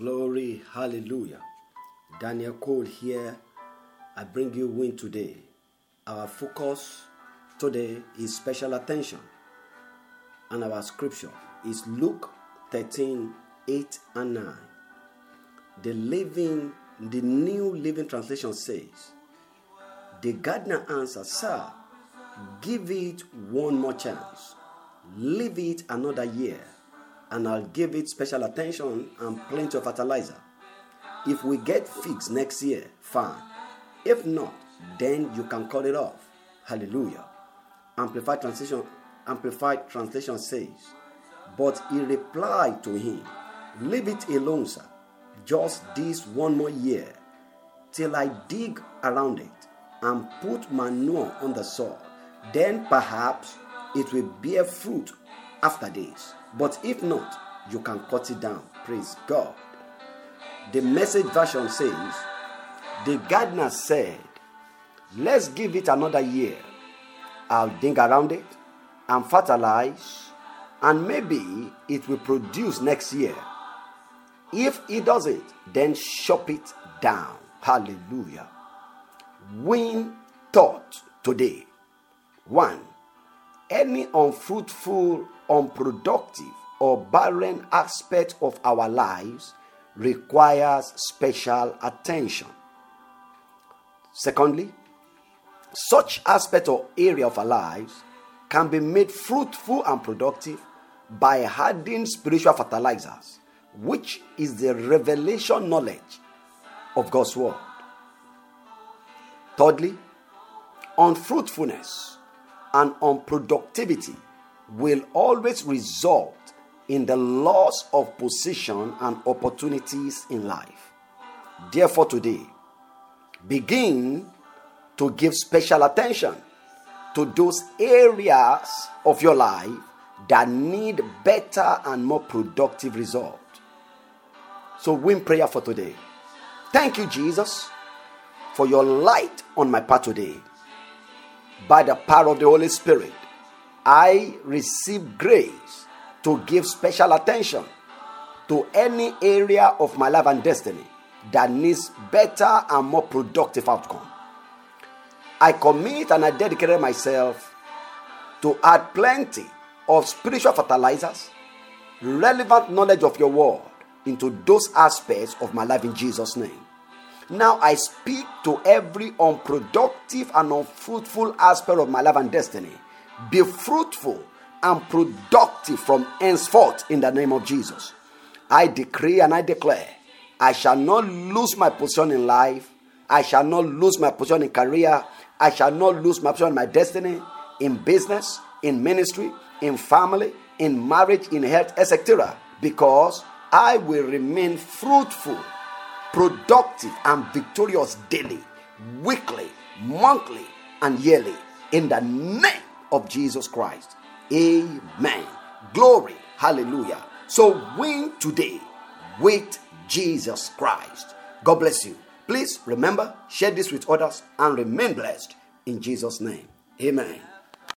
Glory, hallelujah. Daniel Cole here. I bring you win today. Our focus today is special attention. And our scripture is Luke 13 8 and 9. The living, the new living translation says, The gardener answered, Sir, give it one more chance. Leave it another year, and I'll give it special attention and plenty of fertilizer. If we get figs next year, fine. If not, then you can cut it off. Hallelujah. Amplified translation, Amplified translation says, But he replied to him, Leave it alone, sir. Just this one more year till I dig around it and put manure on the soil. Then perhaps it will bear fruit after this. But if not, you can cut it down. Praise God. The message version says, The gardener said, Let's give it another year. I'll dig around it and fertilize, and maybe it will produce next year. If it doesn't, then chop it down. Hallelujah. Win thought today. One, any unfruitful, unproductive, or barren aspect of our lives requires special attention. Secondly, such aspect or area of our lives can be made fruitful and productive by adding spiritual fertilizers, which is the revelation knowledge of God's word. Thirdly, unfruitfulness and unproductivity will always result in the loss of position and opportunities in life. Therefore, today, begin to give special attention to those areas of your life that need better and more productive result. So, win prayer for today. Thank you, Jesus, for your light on my path today. By the power of the Holy Spirit, I receive grace to give special attention to any area of my life and destiny that needs better and more productive outcome. I commit and I dedicate myself to add plenty of spiritual fertilizers, relevant knowledge of your word into those aspects of my life in Jesus' name. Now I speak to every unproductive and unfruitful aspect of my life and destiny. Be fruitful and productive from henceforth in the name of Jesus. I decree and I declare I shall not lose my position in life. I shall not lose my position in career. I shall not lose my position in my destiny, in business, in ministry, in family, in marriage, in health, etc. Because I will remain fruitful, productive, and victorious daily, weekly, monthly, and yearly in the name of Jesus Christ. Amen. Glory. Hallelujah. So win today with Jesus Christ. God bless you. Please remember, share this with others and remain blessed in Jesus' name. Amen.